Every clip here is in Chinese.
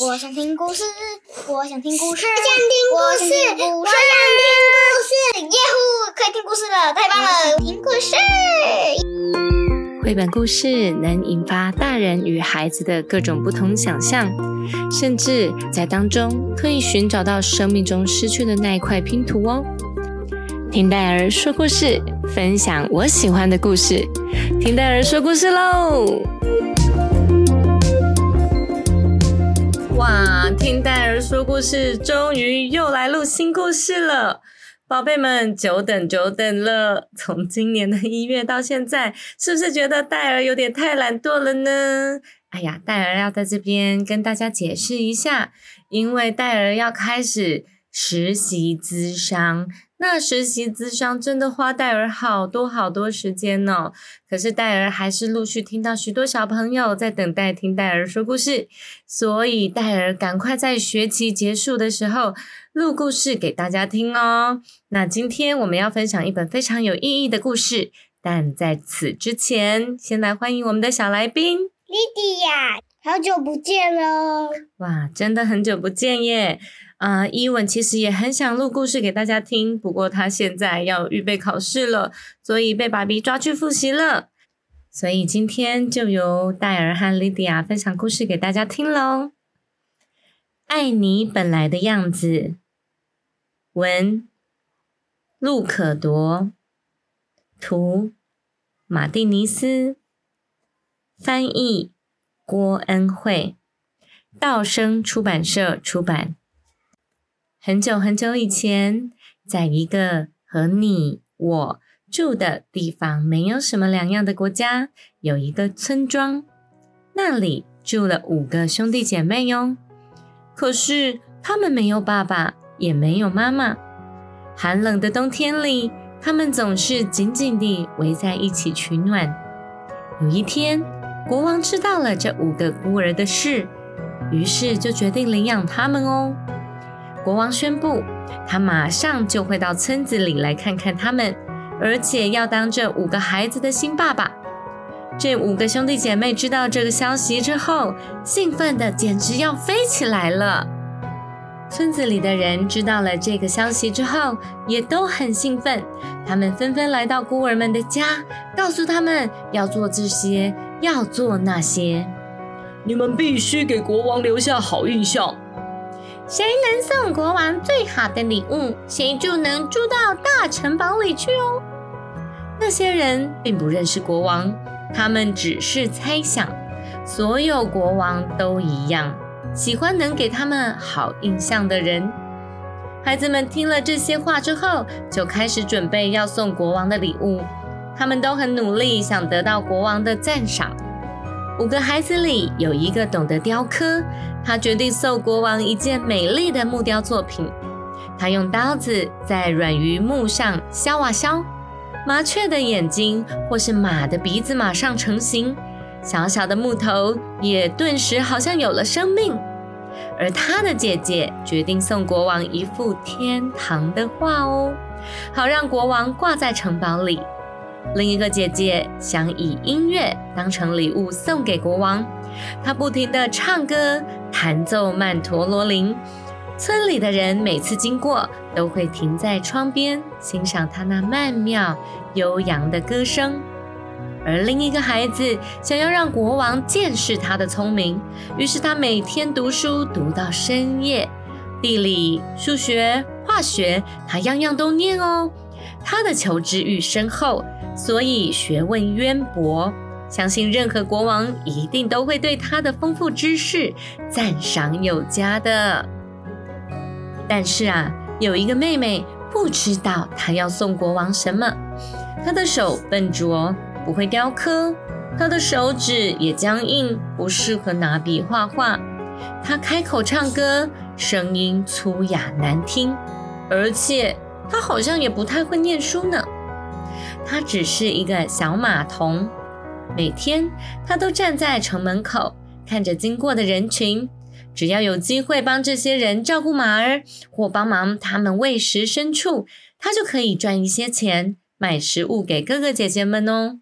我想听故事，我想听故事，我想听故事，我想听故事，耶呼，可以听故事了，太棒了！听故事。绘本故事能引发大人与孩子的各种不同想象，甚至在当中可以寻找到生命中失去的那一块拼图哦。听戴儿说故事，分享我喜欢的故事。听戴儿说故事喽！哇，听戴儿说故事，终于又来录新故事了，宝贝们久等久等了。从今年的一月到现在，是不是觉得戴尔有点太懒惰了呢？哎呀，戴尔要在这边跟大家解释一下，因为戴尔要开始实习咨商。那实习咨商真的花戴尔好多好多时间呢，可是戴尔还是陆续听到许多小朋友在等待听戴尔说故事，所以戴尔赶快在学期结束的时候录故事给大家听哦。那今天我们要分享一本非常有意义的故事，但在此之前，先来欢迎我们的小来宾莉迪亚，好久不见喽！哇，真的很久不见耶！啊，伊文其实也很想录故事给大家听，不过他现在要预备考试了，所以被爸比抓去复习了。所以今天就由戴尔和莉迪亚分享故事给大家听喽。爱你本来的样子，文路可铎，图马蒂尼斯，翻译郭恩惠，道生出版社出版。很久很久以前，在一个和你我住的地方没有什么两样的国家，有一个村庄，那里住了五个兄弟姐妹哟。可是他们没有爸爸，也没有妈妈。寒冷的冬天里，他们总是紧紧地围在一起取暖。有一天，国王知道了这五个孤儿的事，于是就决定领养他们哦。国王宣布，他马上就会到村子里来看看他们，而且要当这五个孩子的新爸爸。这五个兄弟姐妹知道这个消息之后，兴奋的简直要飞起来了。村子里的人知道了这个消息之后，也都很兴奋，他们纷纷来到孤儿们的家，告诉他们要做这些，要做那些。你们必须给国王留下好印象。谁能送国王最好的礼物，谁就能住到大城堡里去哦。那些人并不认识国王，他们只是猜想。所有国王都一样，喜欢能给他们好印象的人。孩子们听了这些话之后，就开始准备要送国王的礼物。他们都很努力，想得到国王的赞赏。五个孩子里有一个懂得雕刻。他决定送国王一件美丽的木雕作品。他用刀子在软榆木上削啊削，麻雀的眼睛或是马的鼻子马上成型，小小的木头也顿时好像有了生命。而他的姐姐决定送国王一幅天堂的画哦，好让国王挂在城堡里。另一个姐姐想以音乐当成礼物送给国王。她不停地唱歌，弹奏曼陀罗铃。村里的人每次经过，都会停在窗边欣赏她那曼妙悠扬的歌声。而另一个孩子想要让国王见识他的聪明，于是他每天读书读到深夜，地理、数学、化学，他样样都念哦。他的求知欲深厚，所以学问渊博。相信任何国王一定都会对他的丰富知识赞赏有加的。但是啊，有一个妹妹不知道她要送国王什么。她的手笨拙，不会雕刻；她的手指也僵硬，不适合拿笔画画。她开口唱歌，声音粗哑难听，而且她好像也不太会念书呢。她只是一个小马童。每天，他都站在城门口，看着经过的人群。只要有机会帮这些人照顾马儿，或帮忙他们喂食牲畜，他就可以赚一些钱，买食物给哥哥姐姐们哦。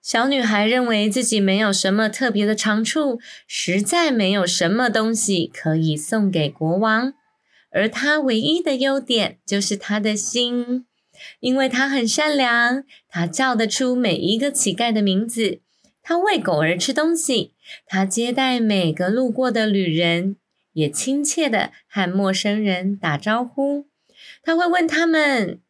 小女孩认为自己没有什么特别的长处，实在没有什么东西可以送给国王。而她唯一的优点就是她的心，因为他很善良，他叫得出每一个乞丐的名字，他喂狗儿吃东西，他接待每个路过的旅人，也亲切的和陌生人打招呼。他会问他们：“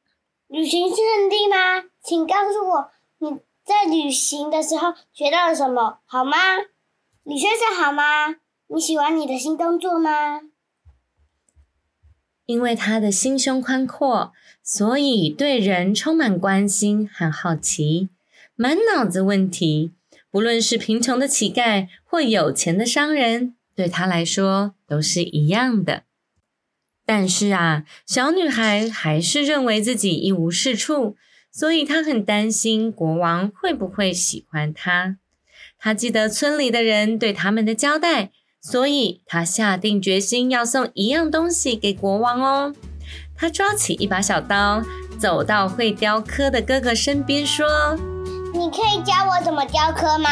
旅行胜地吗？请告诉我你。”在旅行的时候学到了什么？好吗？李先生好吗？你喜欢你的新工作吗？因为他的心胸宽阔，所以对人充满关心和好奇，满脑子问题。不论是贫穷的乞丐或有钱的商人，对他来说都是一样的。但是啊，小女孩还是认为自己一无是处。所以她很担心国王会不会喜欢她。她记得村里的人对他们的交代，所以他下定决心要送一样东西给国王哦。他抓起一把小刀，走到会雕刻的哥哥身边，说：“你可以教我怎么雕刻吗？”“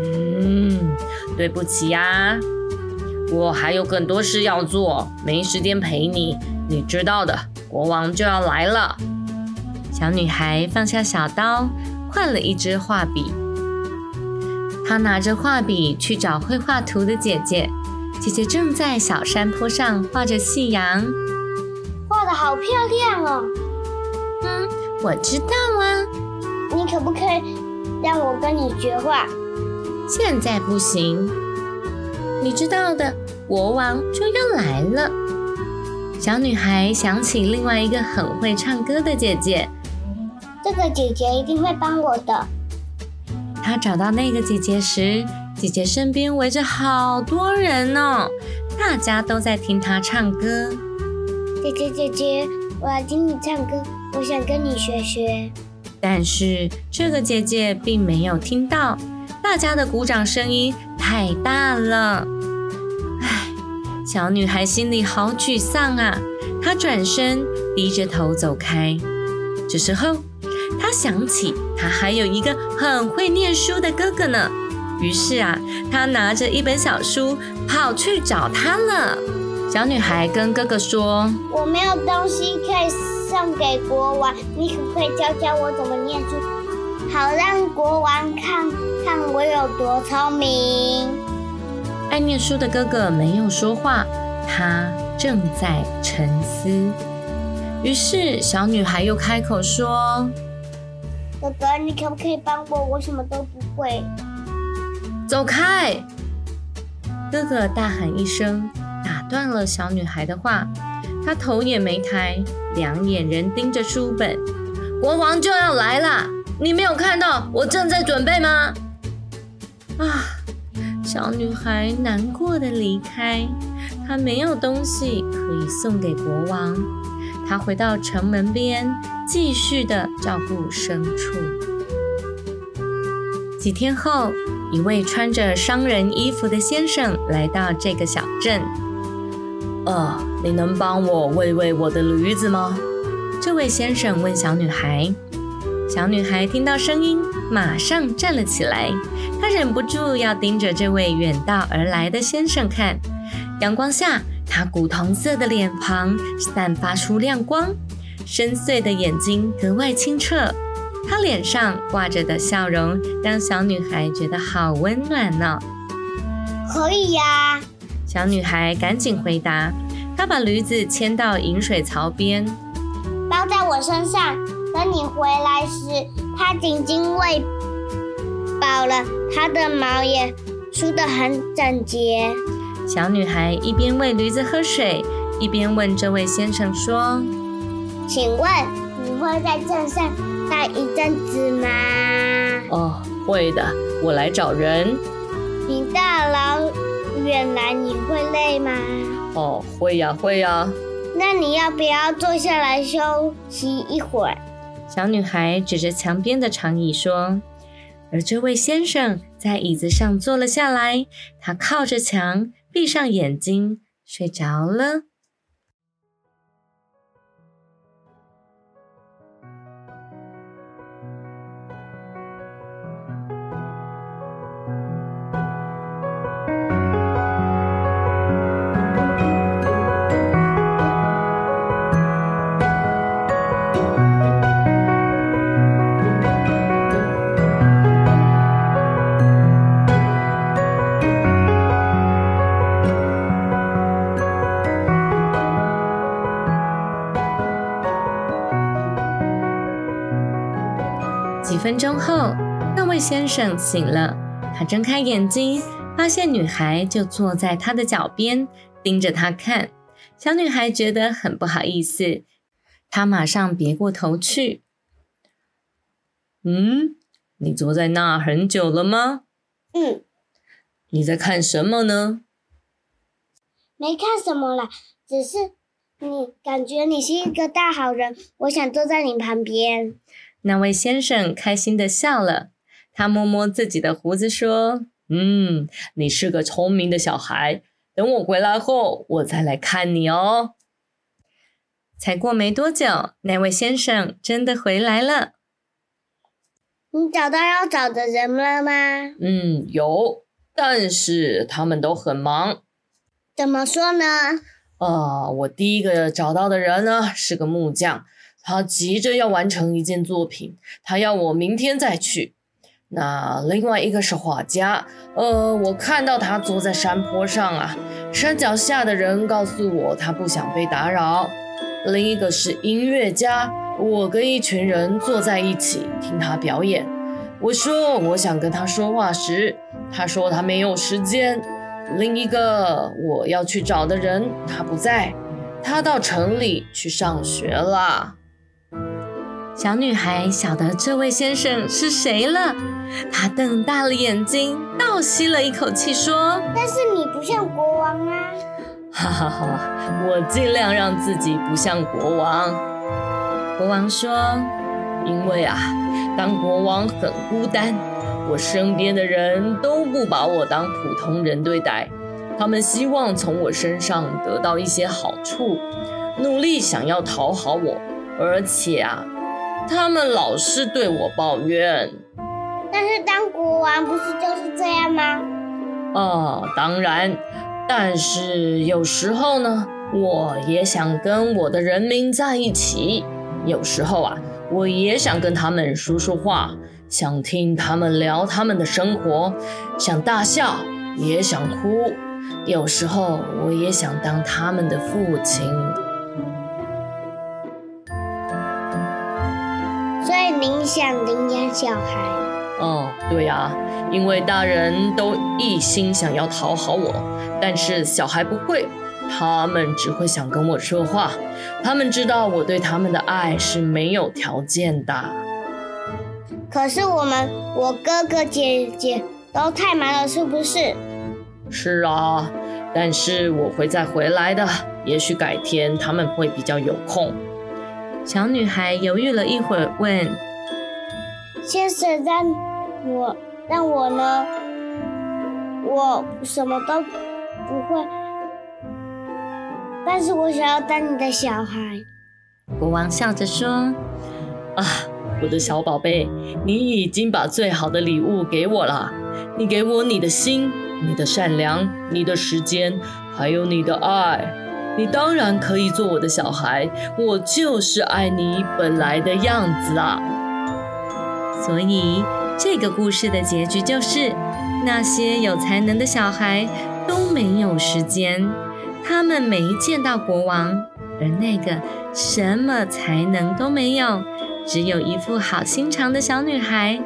嗯，对不起呀，我还有更多事要做，没时间陪你。你知道的，国王就要来了。”小女孩放下小刀，换了一支画笔。她拿着画笔去找会画图的姐姐。姐姐正在小山坡上画着夕阳，画的好漂亮哦。嗯，我知道啊。你可不可以让我跟你学画？现在不行。你知道的，国王就要来了。小女孩想起另外一个很会唱歌的姐姐。这个姐姐一定会帮我的。她找到那个姐姐时，姐姐身边围着好多人呢，大家都在听她唱歌。姐姐姐姐，我要听你唱歌，我想跟你学学。但是这个姐姐并没有听到，大家的鼓掌声音太大了。唉，小女孩心里好沮丧啊！她转身低着头走开。这时候。他想起他还有一个很会念书的哥哥呢，于是啊，他拿着一本小书跑去找他了。小女孩跟哥哥说：“我没有东西可以送给国王，你可不可以教教我怎么念书，好让国王看看我有多聪明？”爱念书的哥哥没有说话，他正在沉思。于是小女孩又开口说。哥哥，你可不可以帮我？我什么都不会。走开！哥哥大喊一声，打断了小女孩的话。他头也没抬，两眼人盯着书本。国王就要来了，你没有看到我正在准备吗？啊！小女孩难过的离开。她没有东西可以送给国王。她回到城门边。继续的照顾牲畜。几天后，一位穿着商人衣服的先生来到这个小镇。呃，你能帮我喂喂我的驴子吗？这位先生问小女孩。小女孩听到声音，马上站了起来。她忍不住要盯着这位远道而来的先生看。阳光下，他古铜色的脸庞散发出亮光。深邃的眼睛格外清澈，她脸上挂着的笑容让小女孩觉得好温暖呢。可以呀，小女孩赶紧回答。她把驴子牵到饮水槽边，包在我身上。等你回来时，它已经喂饱了，它的毛也梳得很整洁。小女孩一边喂驴子喝水，一边问这位先生说。请问你会在镇上待一阵子吗？哦，会的。我来找人。你大老远来，你会累吗？哦，会呀，会呀。那你要不要坐下来休息一会儿？小女孩指着墙边的长椅说。而这位先生在椅子上坐了下来，他靠着墙，闭上眼睛，睡着了。分钟后，那位先生醒了，他睁开眼睛，发现女孩就坐在他的脚边，盯着他看。小女孩觉得很不好意思，她马上别过头去。嗯，你坐在那很久了吗？嗯，你在看什么呢？没看什么啦，只是你感觉你是一个大好人，我想坐在你旁边。那位先生开心的笑了，他摸摸自己的胡子说：“嗯，你是个聪明的小孩。等我回来后，我再来看你哦。”才过没多久，那位先生真的回来了。你找到要找的人了吗？嗯，有，但是他们都很忙。怎么说呢？啊，我第一个找到的人呢是个木匠，他急着要完成一件作品，他要我明天再去。那另外一个是画家，呃，我看到他坐在山坡上啊，山脚下的人告诉我他不想被打扰。另一个是音乐家，我跟一群人坐在一起听他表演。我说我想跟他说话时，他说他没有时间。另一个我要去找的人他不在，他到城里去上学了。小女孩晓得这位先生是谁了，她瞪大了眼睛，倒吸了一口气说：“但是你不像国王啊！”哈哈哈，我尽量让自己不像国王。国王说：“因为啊，当国王很孤单。”我身边的人都不把我当普通人对待，他们希望从我身上得到一些好处，努力想要讨好我，而且啊，他们老是对我抱怨。但是当国王不是就是这样吗？啊，当然，但是有时候呢，我也想跟我的人民在一起，有时候啊，我也想跟他们说说话。想听他们聊他们的生活，想大笑也想哭，有时候我也想当他们的父亲。想领养小孩？哦，对呀，因为大人都一心想要讨好我，但是小孩不会，他们只会想跟我说话，他们知道我对他们的爱是没有条件的。可是我们，我哥哥姐姐都太忙了，是不是？是啊，但是我会再回来的。也许改天他们会比较有空。小女孩犹豫了一会儿，问：“先生让我让我呢？我什么都不会，但是我想要当你的小孩。”国王笑着说：“啊。”我的小宝贝，你已经把最好的礼物给我了。你给我你的心、你的善良、你的时间，还有你的爱。你当然可以做我的小孩，我就是爱你本来的样子啊。所以，这个故事的结局就是，那些有才能的小孩都没有时间，他们没见到国王，而那个什么才能都没有。只有一副好心肠的小女孩，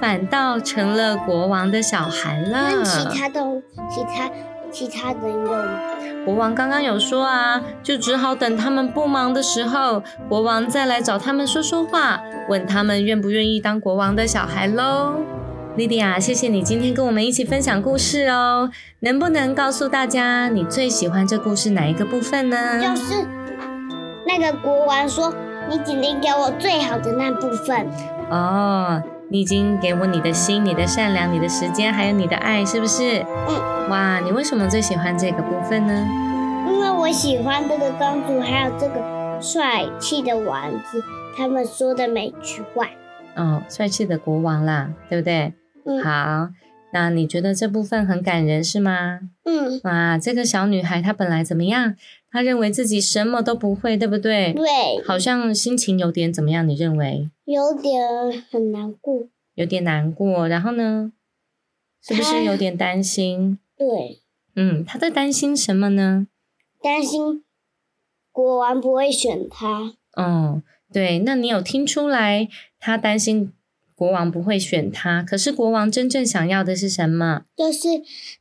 反倒成了国王的小孩了。其他的其他其他人有吗？国王刚刚有说啊，就只好等他们不忙的时候，国王再来找他们说说话，问他们愿不愿意当国王的小孩喽。莉迪亚，谢谢你今天跟我们一起分享故事哦。能不能告诉大家你最喜欢这故事哪一个部分呢？就是那个国王说。你只能给我最好的那部分哦，你已经给我你的心、你的善良、你的时间，还有你的爱，是不是？嗯。哇，你为什么最喜欢这个部分呢？因为我喜欢这个公主，还有这个帅气的王子，他们说的每句话。哦，帅气的国王啦，对不对？嗯。好，那你觉得这部分很感人是吗？嗯。哇，这个小女孩她本来怎么样？她认为自己什么都不会，对不对？对，好像心情有点怎么样？你认为？有点很难过。有点难过，然后呢？是不是有点担心？对。嗯，她在担心什么呢？担心国王不会选他。哦，对，那你有听出来她担心国王不会选他。可是国王真正想要的是什么？就是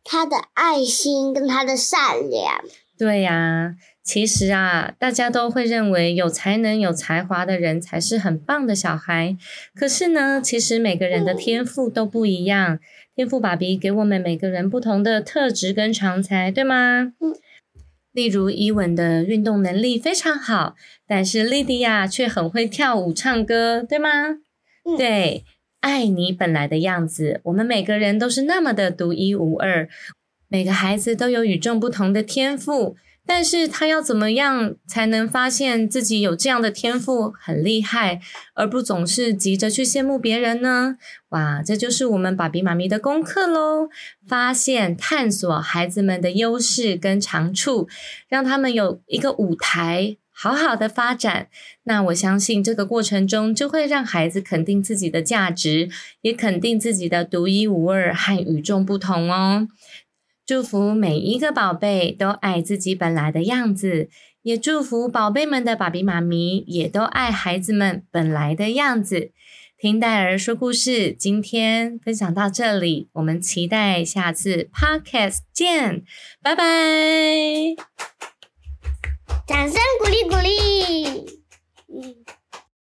他的爱心跟他的善良。对呀，其实啊，大家都会认为有才能、有才华的人才是很棒的小孩。可是呢，其实每个人的天赋都不一样。天赋爸比给我们每个人不同的特质跟长才，对吗？嗯。例如伊文的运动能力非常好，但是莉迪亚却很会跳舞、唱歌，对吗？对，爱你本来的样子。我们每个人都是那么的独一无二。每个孩子都有与众不同的天赋，但是他要怎么样才能发现自己有这样的天赋很厉害，而不总是急着去羡慕别人呢？哇，这就是我们爸比妈咪的功课喽！发现、探索孩子们的优势跟长处，让他们有一个舞台，好好的发展。那我相信这个过程中，就会让孩子肯定自己的价值，也肯定自己的独一无二和与众不同哦。祝福每一个宝贝都爱自己本来的样子，也祝福宝贝们的爸比妈咪也都爱孩子们本来的样子。听戴尔说故事，今天分享到这里，我们期待下次 podcast 见，拜拜！掌声鼓励鼓励，